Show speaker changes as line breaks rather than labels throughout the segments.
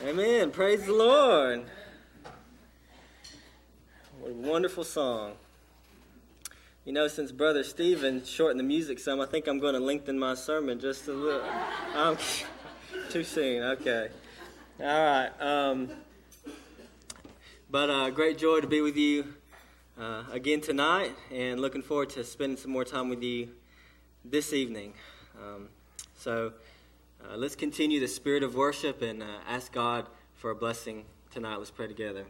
Amen. Praise the Lord. What a wonderful song. You know, since Brother Stephen shortened the music some, I think I'm going to lengthen my sermon just a little. Um, too soon. Okay. All right. Um, but uh, great joy to be with you uh, again tonight, and looking forward to spending some more time with you this evening. Um, so uh, let's continue the spirit of worship and uh, ask God for a blessing tonight. Let's pray together.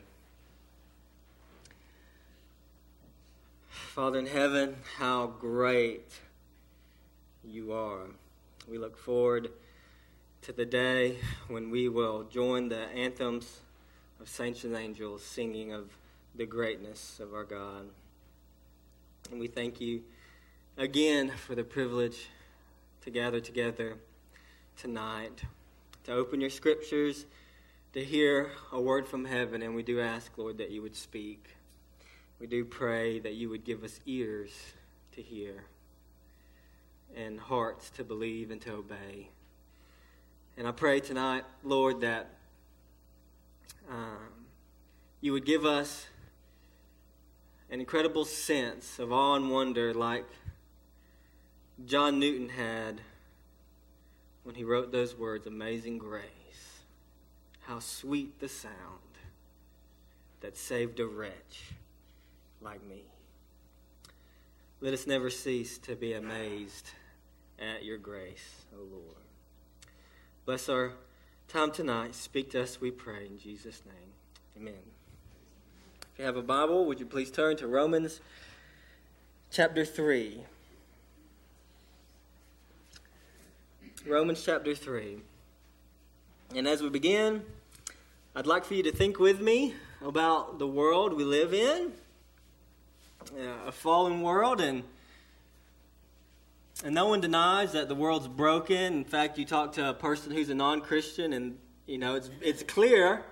Father in heaven, how great you are. We look forward to the day when we will join the anthems of saints and angels singing of the greatness of our God. And we thank you again for the privilege to gather together tonight, to open your scriptures, to hear a word from heaven. And we do ask, Lord, that you would speak. We do pray that you would give us ears to hear and hearts to believe and to obey. And I pray tonight, Lord, that um, you would give us an incredible sense of awe and wonder like John Newton had when he wrote those words Amazing grace. How sweet the sound that saved a wretch like me. Let us never cease to be amazed at your grace, O Lord. Bless our time tonight. Speak to us, we pray, in Jesus' name. Amen. If you have a Bible, would you please turn to Romans chapter 3. Romans chapter 3. And as we begin, I'd like for you to think with me about the world we live in, uh, a fallen world, and and no one denies that the world's broken. In fact, you talk to a person who's a non-Christian, and you know it's it's clear,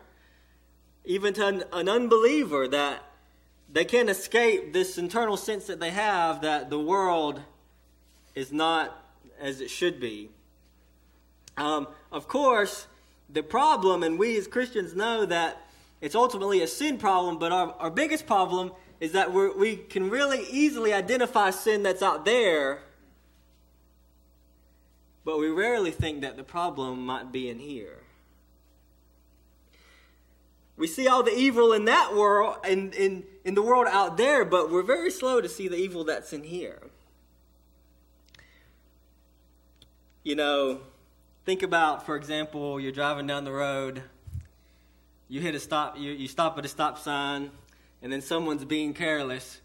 even to an, an unbeliever, that they can't escape this internal sense that they have that the world is not as it should be. Um, of course, the problem, and we as Christians know that it's ultimately a sin problem, but our, our biggest problem is that we we can really easily identify sin that's out there, but we rarely think that the problem might be in here. We see all the evil in that world, in, in, in the world out there, but we're very slow to see the evil that's in here. You know, think about, for example, you're driving down the road, you hit a stop, you, you stop at a stop sign, and then someone's being careless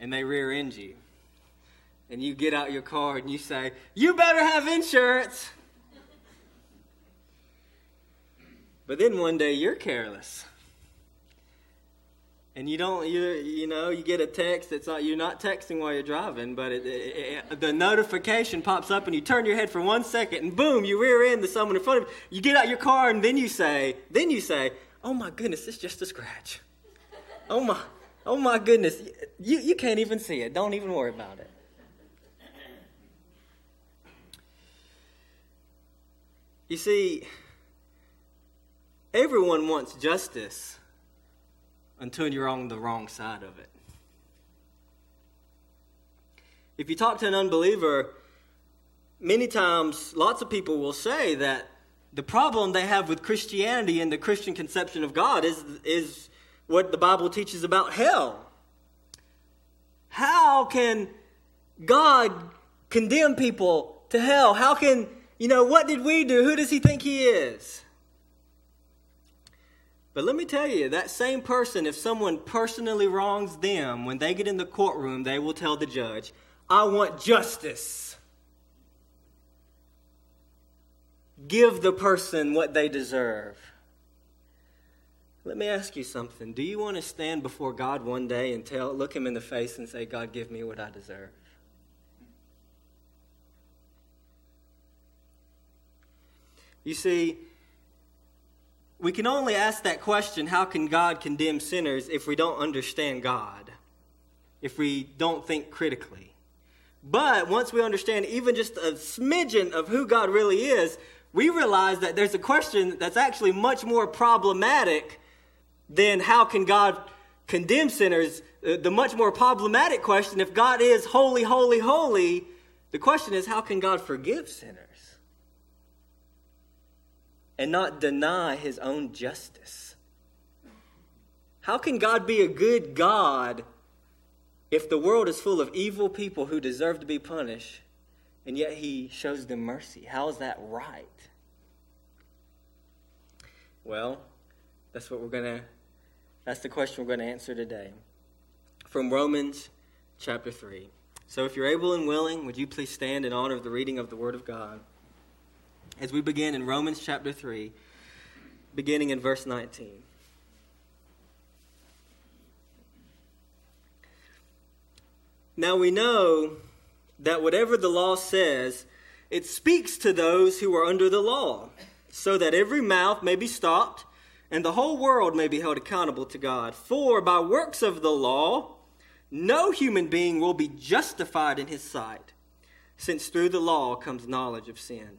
and they rear end you. And you get out your car and you say, You better have insurance. But then one day you're careless. And you don't, you, you know, you get a text that's not, you're not texting while you're driving, but it, it, it, the notification pops up and you turn your head for one second and boom, you rear end to someone in front of you. You get out your car and then you say, then you say, oh my goodness, it's just a scratch. Oh my, oh my goodness, you, you can't even see it. Don't even worry about it. You see, everyone wants justice until you're on the wrong side of it. If you talk to an unbeliever, many times lots of people will say that the problem they have with Christianity and the Christian conception of God is, is what the Bible teaches about hell. How can God condemn people to hell? How can, you know, what did we do? Who does he think he is? But let me tell you, that same person, if someone personally wrongs them, when they get in the courtroom, they will tell the judge, I want justice. Give the person what they deserve. Let me ask you something. Do you want to stand before God one day and tell, look him in the face and say, God, give me what I deserve? You see, we can only ask that question how can God condemn sinners if we don't understand God, if we don't think critically. But once we understand even just a smidgen of who God really is, we realize that there's a question that's actually much more problematic than how can God condemn sinners. Uh, the much more problematic question if God is holy, holy, holy, the question is how can God forgive sinners and not deny his own justice? How can God be a good God if the world is full of evil people who deserve to be punished and yet he shows them mercy? How is that right? Well, that's what we're going to that's the question we're going to answer today. From Romans chapter 3. So if you're able and willing, would you please stand in honor of the reading of the word of God? As we begin in Romans chapter 3, beginning in verse 19. Now we know that whatever the law says, it speaks to those who are under the law, so that every mouth may be stopped and the whole world may be held accountable to God. For by works of the law, no human being will be justified in his sight, since through the law comes knowledge of sin.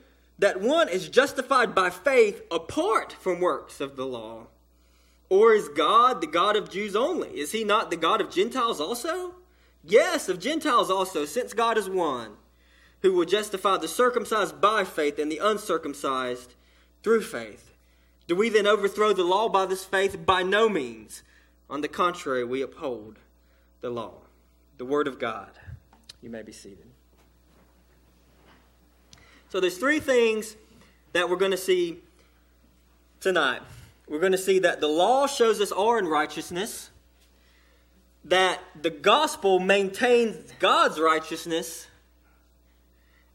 that one is justified by faith apart from works of the law. Or is God the God of Jews only? Is he not the God of Gentiles also? Yes, of Gentiles also, since God is one who will justify the circumcised by faith and the uncircumcised through faith. Do we then overthrow the law by this faith? By no means. On the contrary, we uphold the law, the Word of God. You may be seated. So there's three things that we're going to see tonight. We're going to see that the law shows us our unrighteousness, that the gospel maintains God's righteousness,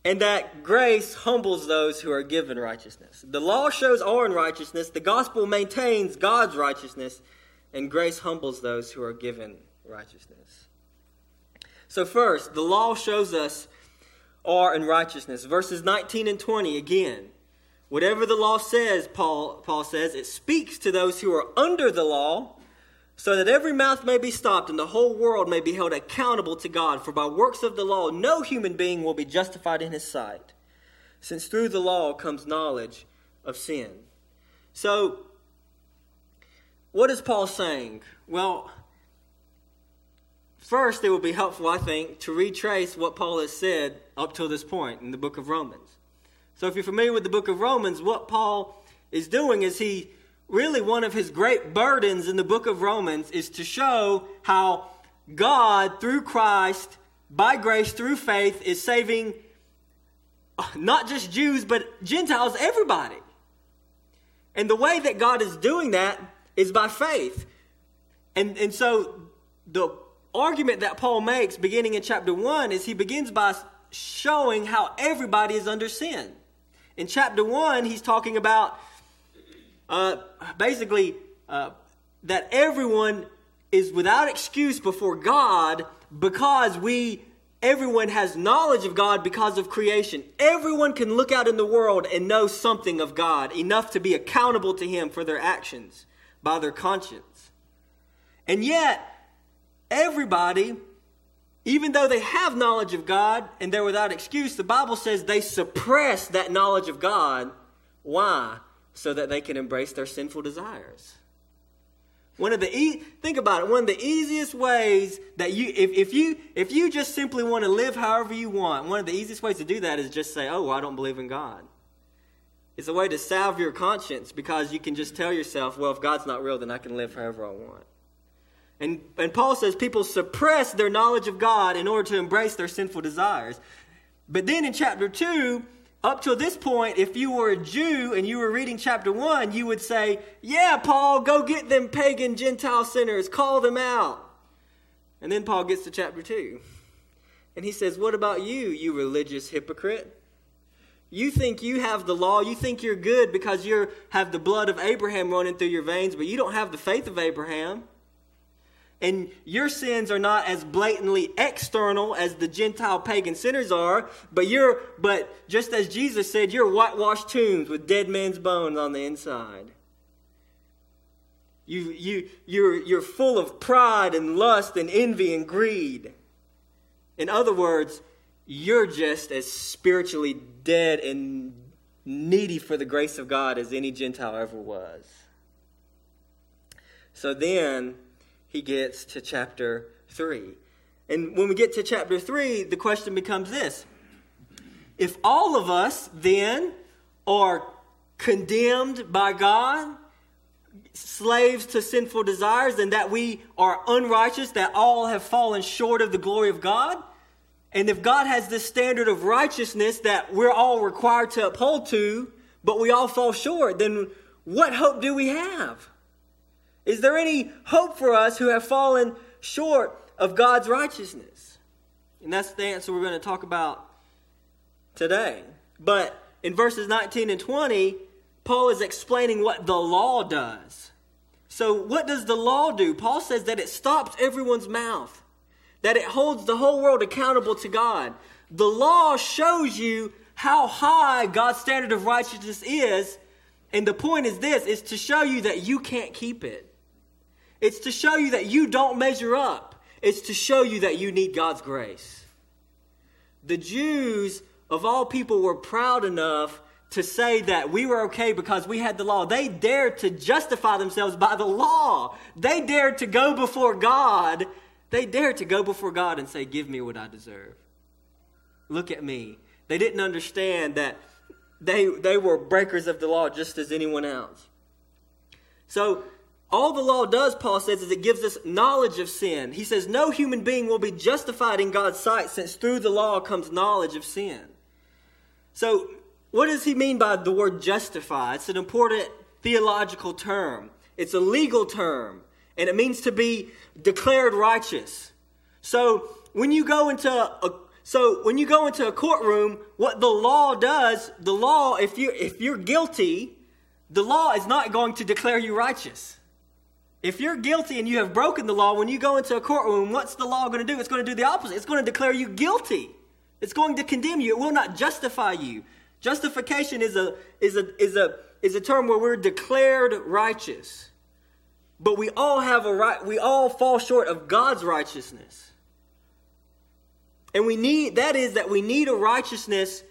and that grace humbles those who are given righteousness. The law shows our unrighteousness, the gospel maintains God's righteousness, and grace humbles those who are given righteousness. So, first, the law shows us our unrighteousness. Verses 19 and 20 again. Whatever the law says, Paul, Paul says, it speaks to those who are under the law so that every mouth may be stopped and the whole world may be held accountable to God. For by works of the law, no human being will be justified in his sight, since through the law comes knowledge of sin. So, what is Paul saying? Well, first, it would be helpful, I think, to retrace what Paul has said up till this point in the book of Romans. So, if you're familiar with the book of Romans, what Paul is doing is he really one of his great burdens in the book of Romans is to show how God, through Christ, by grace, through faith, is saving not just Jews, but Gentiles, everybody. And the way that God is doing that is by faith. And, and so the argument that Paul makes beginning in chapter 1 is he begins by showing how everybody is under sin. In chapter 1, he's talking about uh, basically uh, that everyone is without excuse before God because we everyone has knowledge of God because of creation. Everyone can look out in the world and know something of God, enough to be accountable to him for their actions by their conscience. And yet, everybody even though they have knowledge of God and they're without excuse, the Bible says they suppress that knowledge of God. Why? so that they can embrace their sinful desires. One of the e- think about it. One of the easiest ways that you, if, if you, if you just simply want to live however you want, one of the easiest ways to do that is just say, "Oh, well, I don't believe in God," It's a way to salve your conscience because you can just tell yourself, well, if God's not real, then I can live however I want. And, and Paul says people suppress their knowledge of God in order to embrace their sinful desires. But then in chapter 2, up to this point, if you were a Jew and you were reading chapter 1, you would say, Yeah, Paul, go get them pagan Gentile sinners, call them out. And then Paul gets to chapter 2. And he says, What about you, you religious hypocrite? You think you have the law, you think you're good because you have the blood of Abraham running through your veins, but you don't have the faith of Abraham. And your sins are not as blatantly external as the Gentile pagan sinners are, but you're but just as Jesus said, you're whitewashed tombs with dead men's bones on the inside. You, you, you're, you're full of pride and lust and envy and greed. In other words, you're just as spiritually dead and needy for the grace of God as any Gentile ever was. So then he gets to chapter 3. And when we get to chapter 3, the question becomes this If all of us then are condemned by God, slaves to sinful desires, and that we are unrighteous, that all have fallen short of the glory of God, and if God has this standard of righteousness that we're all required to uphold to, but we all fall short, then what hope do we have? Is there any hope for us who have fallen short of God's righteousness? And that's the answer we're going to talk about today. But in verses 19 and 20, Paul is explaining what the law does. So, what does the law do? Paul says that it stops everyone's mouth, that it holds the whole world accountable to God. The law shows you how high God's standard of righteousness is, and the point is this is to show you that you can't keep it. It's to show you that you don't measure up. It's to show you that you need God's grace. The Jews, of all people, were proud enough to say that we were okay because we had the law. They dared to justify themselves by the law. They dared to go before God. They dared to go before God and say, Give me what I deserve. Look at me. They didn't understand that they, they were breakers of the law just as anyone else. So all the law does, Paul says, is it gives us knowledge of sin. He says no human being will be justified in God's sight since through the law comes knowledge of sin. So, what does he mean by the word justify? It's an important theological term, it's a legal term, and it means to be declared righteous. So, when you go into a so when you go into a courtroom, what the law does, the law, if you if you're guilty, the law is not going to declare you righteous. If you're guilty and you have broken the law, when you go into a courtroom, what's the law going to do? It's going to do the opposite. It's going to declare you guilty. It's going to condemn you. It will not justify you. Justification is a, is a, is a, is a term where we're declared righteous. But we all have a right, we all fall short of God's righteousness. And we need, that is that we need a righteousness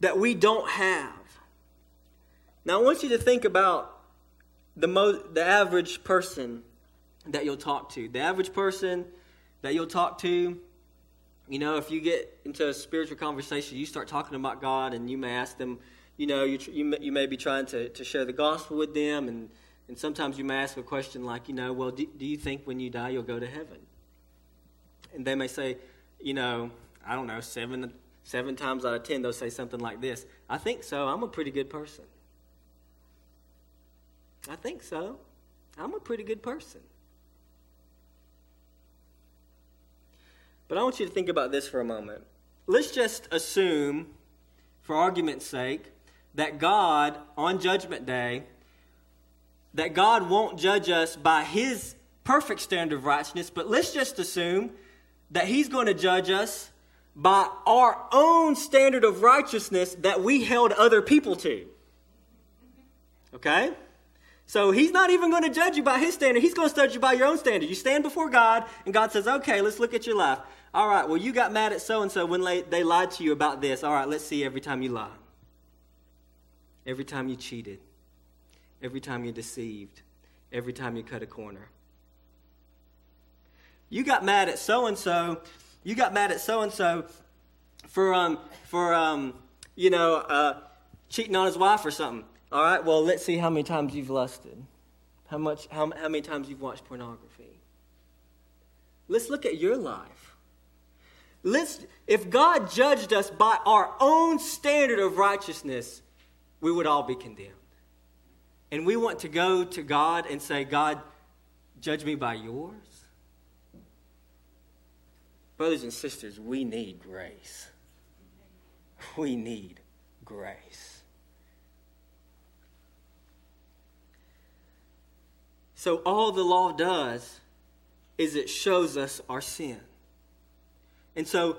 that we don't have. Now I want you to think about the, mo- the average person that you'll talk to. The average person that you'll talk to, you know, if you get into a spiritual conversation, you start talking about God and you may ask them, you know, you, you, may, you may be trying to, to share the gospel with them, and, and sometimes you may ask a question like, you know, well, do, do you think when you die you'll go to heaven? And they may say, you know, I don't know, seven, seven times out of ten, they'll say something like this I think so. I'm a pretty good person. I think so. I'm a pretty good person. But I want you to think about this for a moment. Let's just assume, for argument's sake, that God, on Judgment Day, that God won't judge us by His perfect standard of righteousness, but let's just assume that He's going to judge us by our own standard of righteousness that we held other people to. Okay? So he's not even going to judge you by his standard. He's going to judge you by your own standard. You stand before God, and God says, okay, let's look at your life. All right, well, you got mad at so and so when they lied to you about this. All right, let's see every time you lied, every time you cheated, every time you deceived, every time you cut a corner. You got mad at so and so. You got mad at so and so for um for um you know uh, cheating on his wife or something. All right, well, let's see how many times you've lusted. How, much, how, how many times you've watched pornography. Let's look at your life. Let's, if God judged us by our own standard of righteousness, we would all be condemned. And we want to go to God and say, God, judge me by yours. Brothers and sisters, we need grace. We need grace. So, all the law does is it shows us our sin. And so,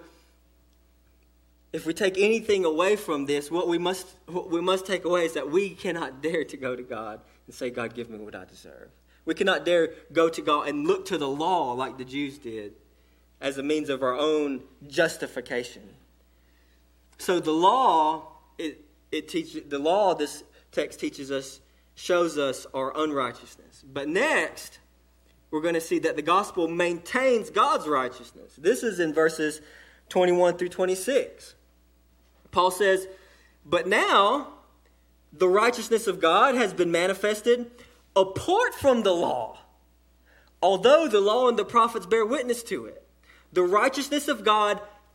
if we take anything away from this, what we must, what we must take away is that we cannot dare to go to God and say, God, give me what I deserve. We cannot dare go to God and look to the law like the Jews did as a means of our own justification. So the law, it, it teaches the law. This text teaches us, shows us our unrighteousness. But next, we're going to see that the gospel maintains God's righteousness. This is in verses 21 through 26. Paul says, But now the righteousness of God has been manifested apart from the law, although the law and the prophets bear witness to it. The righteousness of God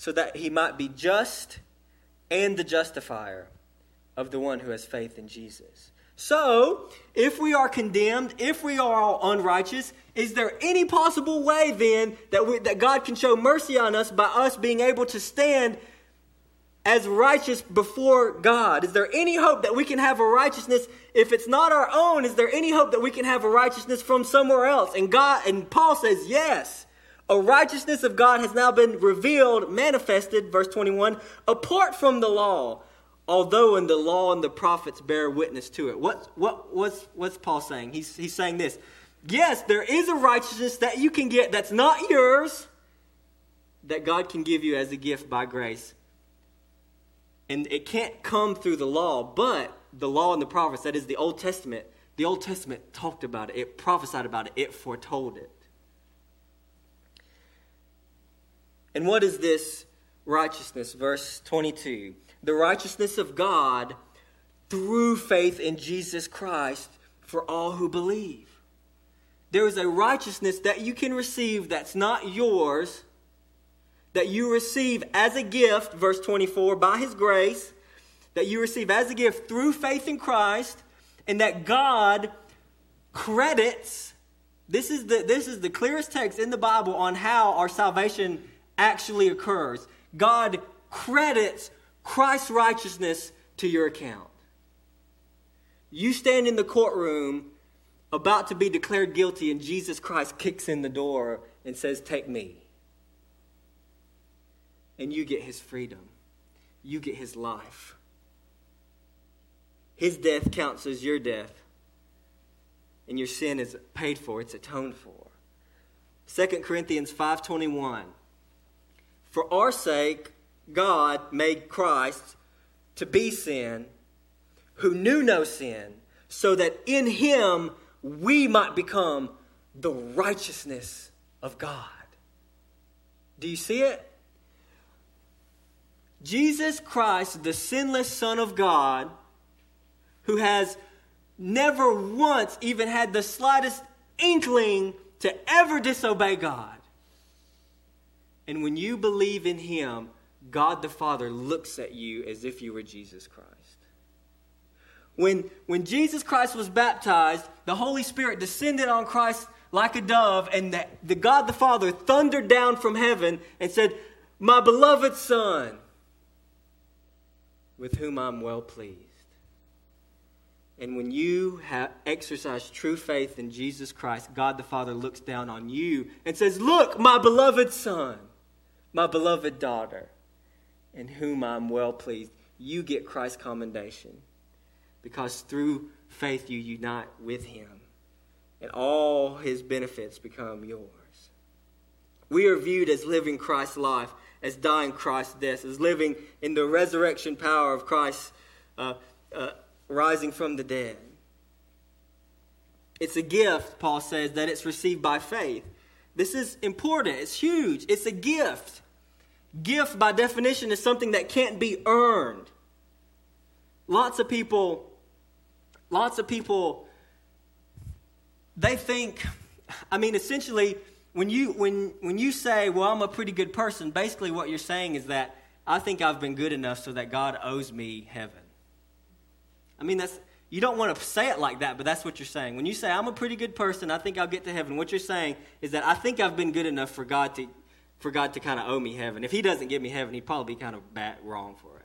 so that he might be just and the justifier of the one who has faith in Jesus. So, if we are condemned, if we are all unrighteous, is there any possible way then that, we, that God can show mercy on us by us being able to stand as righteous before God? Is there any hope that we can have a righteousness if it's not our own? Is there any hope that we can have a righteousness from somewhere else? And God and Paul says, yes. A righteousness of God has now been revealed, manifested, verse 21, apart from the law although in the law and the prophets bear witness to it. What, what, what's, what's Paul saying? He's, he's saying this. Yes, there is a righteousness that you can get that's not yours, that God can give you as a gift by grace. And it can't come through the law, but the law and the prophets, that is the Old Testament, the Old Testament talked about it, it prophesied about it, it foretold it. And what is this righteousness? Verse 22 the righteousness of God through faith in Jesus Christ for all who believe. There is a righteousness that you can receive that's not yours, that you receive as a gift, verse 24, by His grace, that you receive as a gift through faith in Christ, and that God credits. This is the, this is the clearest text in the Bible on how our salvation actually occurs. God credits Christ's righteousness to your account. You stand in the courtroom about to be declared guilty, and Jesus Christ kicks in the door and says, Take me. And you get his freedom, you get his life. His death counts as your death, and your sin is paid for, it's atoned for. 2 Corinthians 5:21 For our sake God made Christ to be sin, who knew no sin, so that in him we might become the righteousness of God. Do you see it? Jesus Christ, the sinless Son of God, who has never once even had the slightest inkling to ever disobey God. And when you believe in Him, God the Father looks at you as if you were Jesus Christ. When, when Jesus Christ was baptized, the Holy Spirit descended on Christ like a dove, and the, the God the Father thundered down from heaven and said, My beloved Son, with whom I'm well pleased. And when you have exercised true faith in Jesus Christ, God the Father looks down on you and says, Look, my beloved Son, my beloved daughter in whom I'm well pleased. You get Christ's commendation. Because through faith, you unite with him, and all his benefits become yours. We are viewed as living Christ's life, as dying Christ's death, as living in the resurrection power of Christ uh, uh, rising from the dead. It's a gift, Paul says, that it's received by faith. This is important. It's huge. It's a gift. Gift, by definition, is something that can't be earned. Lots of people, lots of people, they think, I mean, essentially, when you when when you say, "Well, I'm a pretty good person," basically what you're saying is that I think I've been good enough so that God owes me heaven. I mean, that's you don't want to say it like that, but that's what you're saying. When you say, I'm a pretty good person, I think I'll get to heaven, what you're saying is that I think I've been good enough for God to, for God to kind of owe me heaven. If He doesn't give me heaven, He'd probably be kind of bad, wrong for it.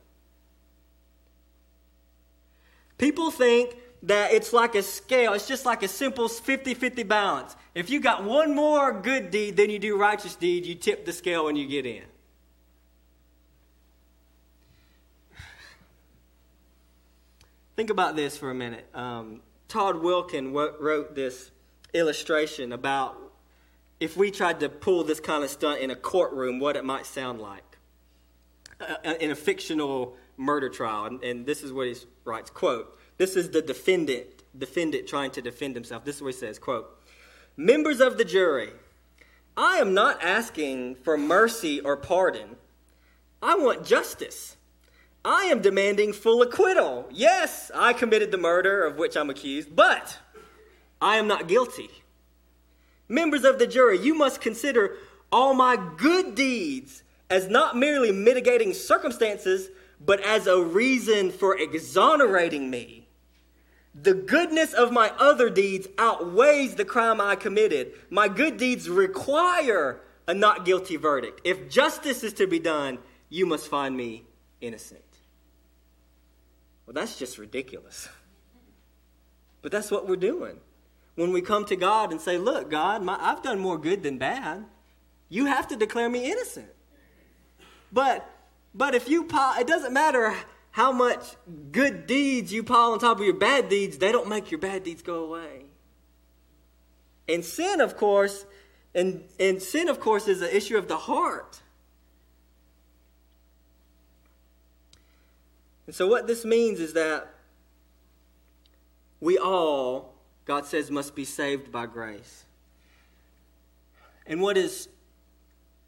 People think that it's like a scale, it's just like a simple 50 50 balance. If you got one more good deed than you do righteous deed, you tip the scale when you get in. Think about this for a minute. Um, Todd Wilken wrote this illustration about if we tried to pull this kind of stunt in a courtroom, what it might sound like uh, uh in a fictional murder trial. And, and this is what he writes, quote, this is the defendant, defendant trying to defend himself. This is what he says, quote, members of the jury, I am not asking for mercy or pardon. I want justice. I am demanding full acquittal. Yes, I committed the murder of which I'm accused, but I am not guilty. Members of the jury, you must consider all my good deeds as not merely mitigating circumstances, but as a reason for exonerating me. The goodness of my other deeds outweighs the crime I committed. My good deeds require a not guilty verdict. If justice is to be done, you must find me innocent. Well, that's just ridiculous. But that's what we're doing. When we come to God and say, Look, God, my, I've done more good than bad, you have to declare me innocent. But, but if you, pile, it doesn't matter how much good deeds you pile on top of your bad deeds, they don't make your bad deeds go away. And sin, of course, and, and sin, of course, is an issue of the heart. And so, what this means is that we all, God says, must be saved by grace. And what is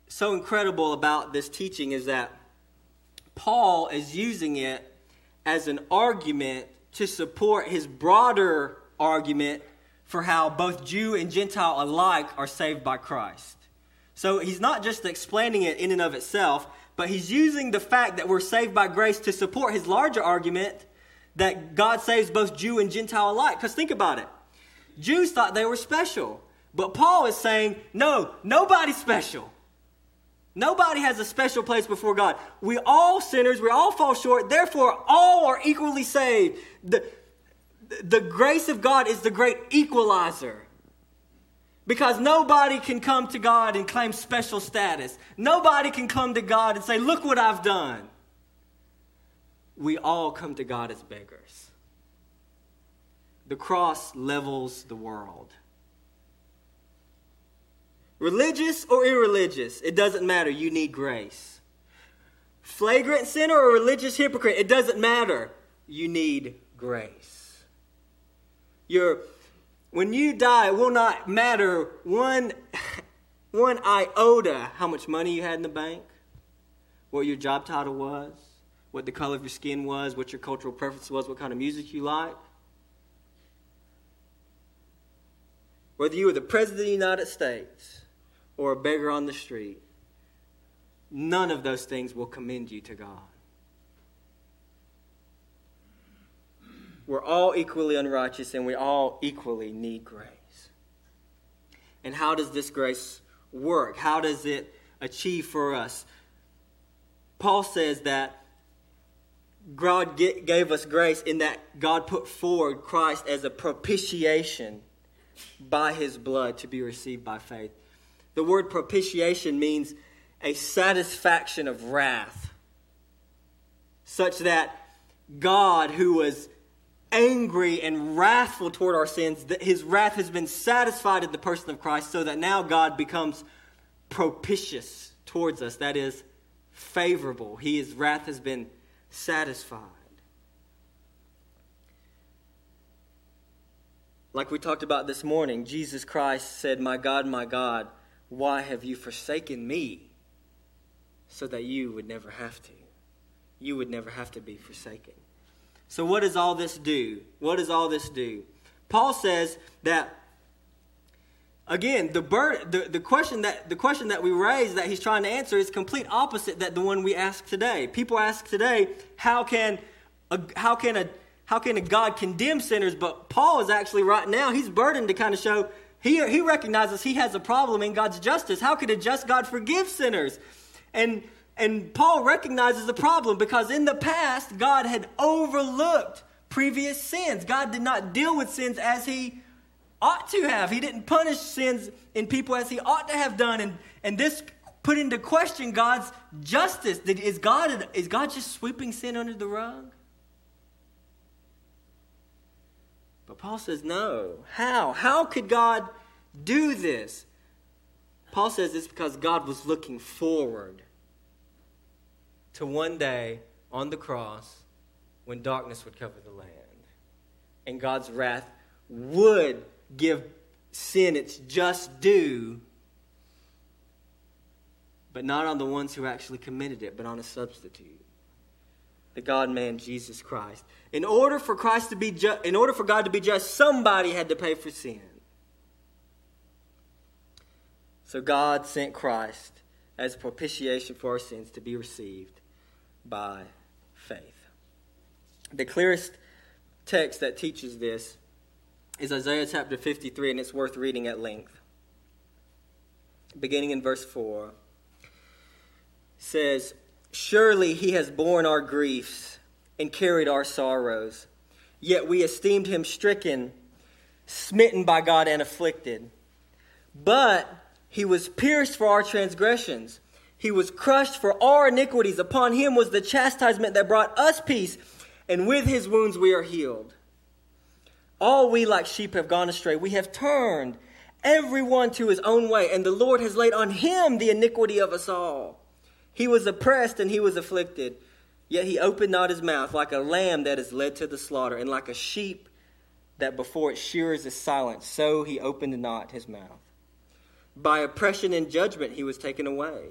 so incredible about this teaching is that Paul is using it as an argument to support his broader argument for how both Jew and Gentile alike are saved by Christ. So he's not just explaining it in and of itself, but he's using the fact that we're saved by grace to support his larger argument that God saves both Jew and Gentile alike. Because think about it Jews thought they were special, but Paul is saying, no, nobody's special. Nobody has a special place before God. We all sinners, we all fall short, therefore, all are equally saved. The, the grace of God is the great equalizer. Because nobody can come to God and claim special status. Nobody can come to God and say, Look what I've done. We all come to God as beggars. The cross levels the world. Religious or irreligious, it doesn't matter. You need grace. Flagrant sinner or religious hypocrite, it doesn't matter. You need grace. You're when you die, it will not matter one, one iota how much money you had in the bank, what your job title was, what the color of your skin was, what your cultural preference was, what kind of music you like. Whether you were the President of the United States or a beggar on the street, none of those things will commend you to God. We're all equally unrighteous and we all equally need grace. And how does this grace work? How does it achieve for us? Paul says that God gave us grace in that God put forward Christ as a propitiation by his blood to be received by faith. The word propitiation means a satisfaction of wrath, such that God, who was angry and wrathful toward our sins, that his wrath has been satisfied in the person of Christ, so that now God becomes propitious towards us. That is, favorable. He, his wrath has been satisfied. Like we talked about this morning, Jesus Christ said, My God, my God, why have you forsaken me? So that you would never have to. You would never have to be forsaken. So, what does all this do? What does all this do? Paul says that again the, bird, the, the, question that, the question that we raise that he's trying to answer is complete opposite that the one we ask today people ask today how can a, how can a how can a god condemn sinners but paul is actually right now he's burdened to kind of show he, he recognizes he has a problem in god's justice how could a just god forgive sinners and and paul recognizes the problem because in the past god had overlooked previous sins god did not deal with sins as he ought to have. He didn't punish sins in people as he ought to have done. And, and this put into question God's justice. Is, God, is God just sweeping sin under the rug? But Paul says, no. How? How could God do this? Paul says it's because God was looking forward to one day on the cross when darkness would cover the land and God's wrath would give sin its just due, but not on the ones who actually committed it, but on a substitute. The God man Jesus Christ. In order for Christ to be ju- in order for God to be just, somebody had to pay for sin. So God sent Christ as propitiation for our sins to be received by faith. The clearest text that teaches this is Isaiah chapter 53, and it's worth reading at length. Beginning in verse 4, says, Surely he has borne our griefs and carried our sorrows, yet we esteemed him stricken, smitten by God, and afflicted. But he was pierced for our transgressions, he was crushed for our iniquities. Upon him was the chastisement that brought us peace, and with his wounds we are healed. All we like sheep have gone astray. We have turned everyone to his own way, and the Lord has laid on him the iniquity of us all. He was oppressed and he was afflicted, yet he opened not his mouth, like a lamb that is led to the slaughter, and like a sheep that before its shearers is silent, so he opened not his mouth. By oppression and judgment he was taken away.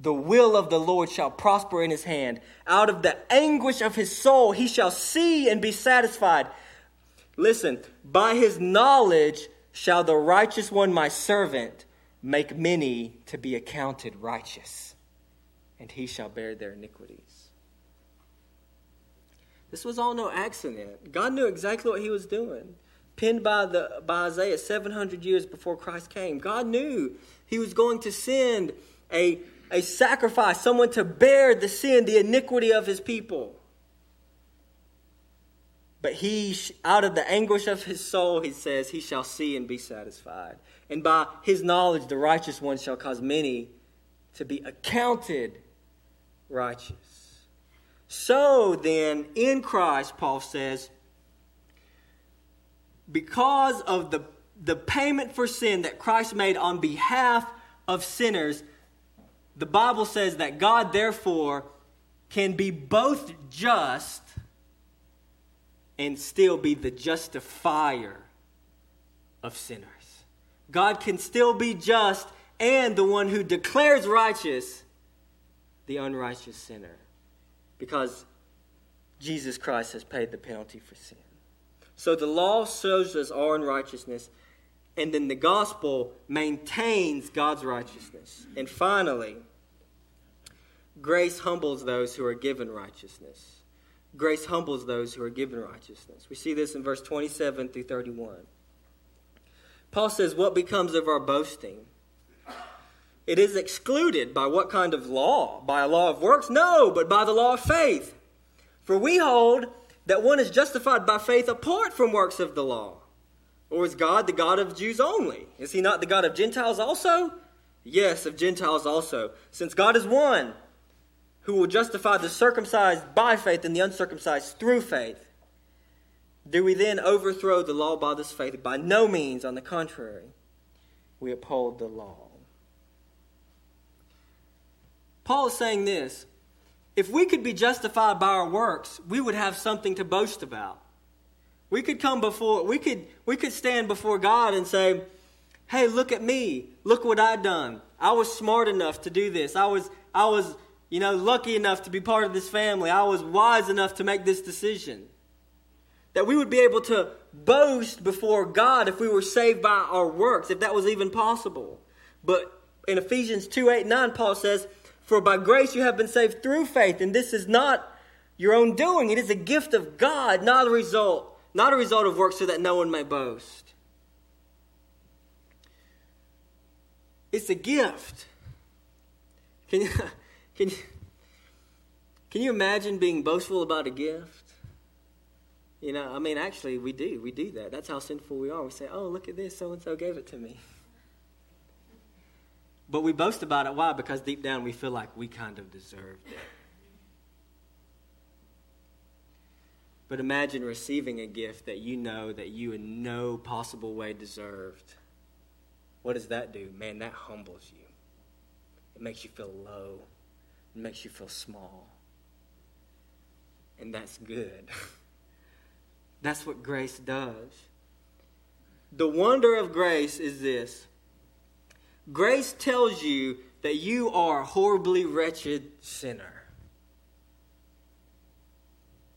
The will of the Lord shall prosper in his hand. Out of the anguish of his soul he shall see and be satisfied. Listen, by his knowledge shall the righteous one, my servant, make many to be accounted righteous, and he shall bear their iniquities. This was all no accident. God knew exactly what he was doing. Penned by, the, by Isaiah 700 years before Christ came. God knew he was going to send a, a sacrifice, someone to bear the sin, the iniquity of his people. But he, out of the anguish of his soul, he says, he shall see and be satisfied. And by his knowledge, the righteous one shall cause many to be accounted righteous. So then, in Christ, Paul says, because of the, the payment for sin that Christ made on behalf of sinners, the Bible says that God, therefore, can be both just and still be the justifier of sinners. God can still be just and the one who declares righteous the unrighteous sinner because Jesus Christ has paid the penalty for sin. So the law shows us our unrighteousness, and then the gospel maintains God's righteousness. And finally, grace humbles those who are given righteousness. grace humbles those who are given righteousness. We see this in verse 27 through 31. Paul says, What becomes of our boasting? It is excluded by what kind of law? By a law of works? No, but by the law of faith. For we hold that one is justified by faith apart from works of the law. Or is God the God of Jews only? Is he not the God of Gentiles also? Yes, of Gentiles also. Since God is one who will justify the circumcised by faith and the uncircumcised through faith. Do we then overthrow the law by this faith? By no means, on the contrary, we uphold the law. Paul is saying this if we could be justified by our works, we would have something to boast about. We could come before, we could, we could stand before God and say, hey, look at me. Look what I done. I was smart enough to do this. I was, I was, you know, lucky enough to be part of this family. I was wise enough to make this decision. That we would be able to boast before God if we were saved by our works, if that was even possible. But in Ephesians 2 8 9, Paul says, For by grace you have been saved through faith, and this is not your own doing. It is a gift of God, not a result, not a result of works, so that no one may boast. It's a gift. Can you, can you, can you imagine being boastful about a gift? You know, I mean, actually, we do. We do that. That's how sinful we are. We say, oh, look at this. So and so gave it to me. But we boast about it. Why? Because deep down we feel like we kind of deserved it. But imagine receiving a gift that you know that you in no possible way deserved. What does that do? Man, that humbles you. It makes you feel low. It makes you feel small. And that's good. that's what grace does. The wonder of grace is this grace tells you that you are a horribly wretched sinner.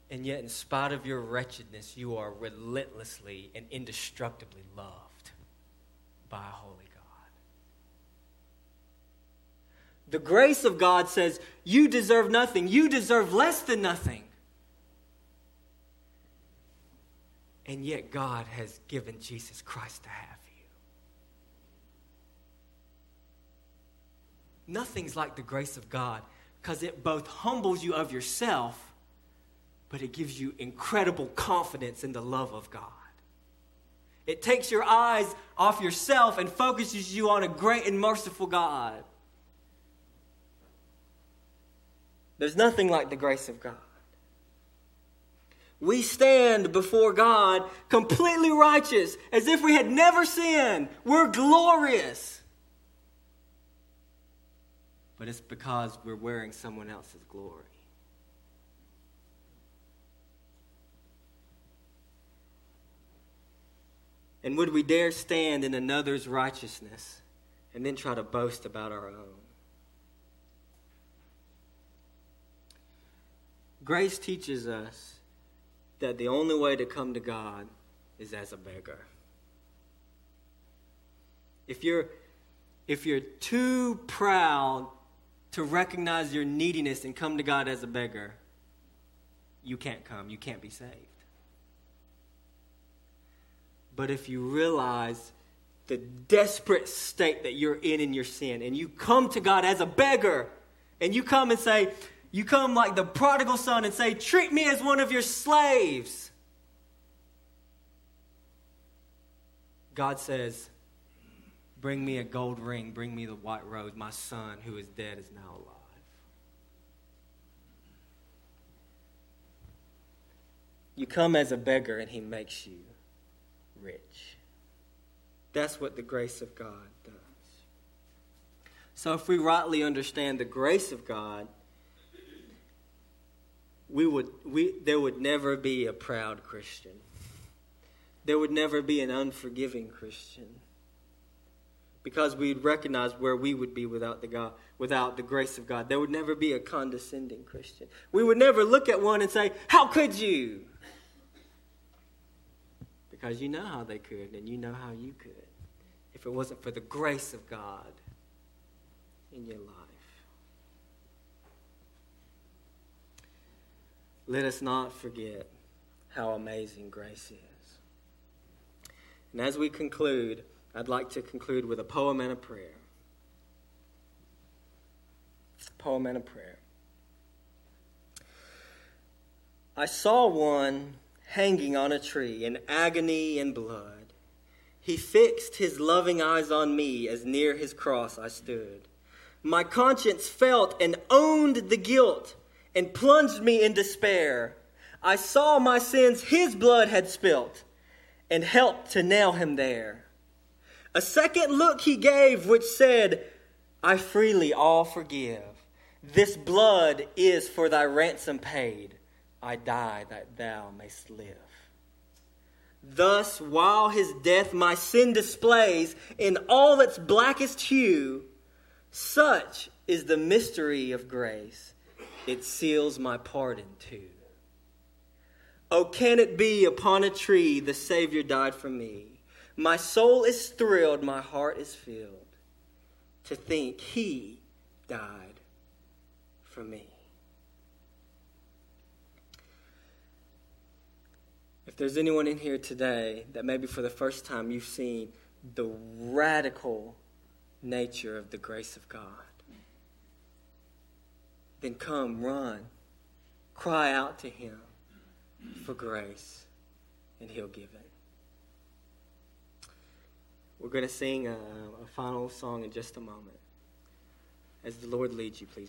And yet, in spite of your wretchedness, you are relentlessly and indestructibly loved by a holy God. The grace of God says, You deserve nothing, you deserve less than nothing. And yet, God has given Jesus Christ to have you. Nothing's like the grace of God because it both humbles you of yourself but it gives you incredible confidence in the love of God. It takes your eyes off yourself and focuses you on a great and merciful God. There's nothing like the grace of God. We stand before God completely righteous, as if we had never sinned. We're glorious. But it's because we're wearing someone else's glory. And would we dare stand in another's righteousness and then try to boast about our own? Grace teaches us that the only way to come to God is as a beggar. If you're, if you're too proud to recognize your neediness and come to God as a beggar, you can't come. You can't be saved. But if you realize the desperate state that you're in in your sin, and you come to God as a beggar, and you come and say, you come like the prodigal son and say, Treat me as one of your slaves. God says, Bring me a gold ring, bring me the white rose. My son, who is dead, is now alive. You come as a beggar, and he makes you rich. That's what the grace of God does. So, if we rightly understand the grace of God, we would, we, there would never be a proud Christian. There would never be an unforgiving Christian. Because we'd recognize where we would be without the, God, without the grace of God. There would never be a condescending Christian. We would never look at one and say, How could you? Because you know how they could and you know how you could if it wasn't for the grace of God in your life. let us not forget how amazing grace is. And as we conclude, I'd like to conclude with a poem and a prayer. Poem and a prayer. I saw one hanging on a tree in agony and blood. He fixed his loving eyes on me as near his cross I stood. My conscience felt and owned the guilt and plunged me in despair. I saw my sins his blood had spilt and helped to nail him there. A second look he gave, which said, I freely all forgive. This blood is for thy ransom paid. I die that thou mayst live. Thus, while his death my sin displays in all its blackest hue, such is the mystery of grace, it seals my pardon too. Oh, can it be upon a tree the Savior died for me? My soul is thrilled, my heart is filled to think he died for me. There's anyone in here today that maybe for the first time you've seen the radical nature of the grace of God, then come, run, cry out to him for grace, and he'll give it. We're going to sing a, a final song in just a moment. As the Lord leads you, please.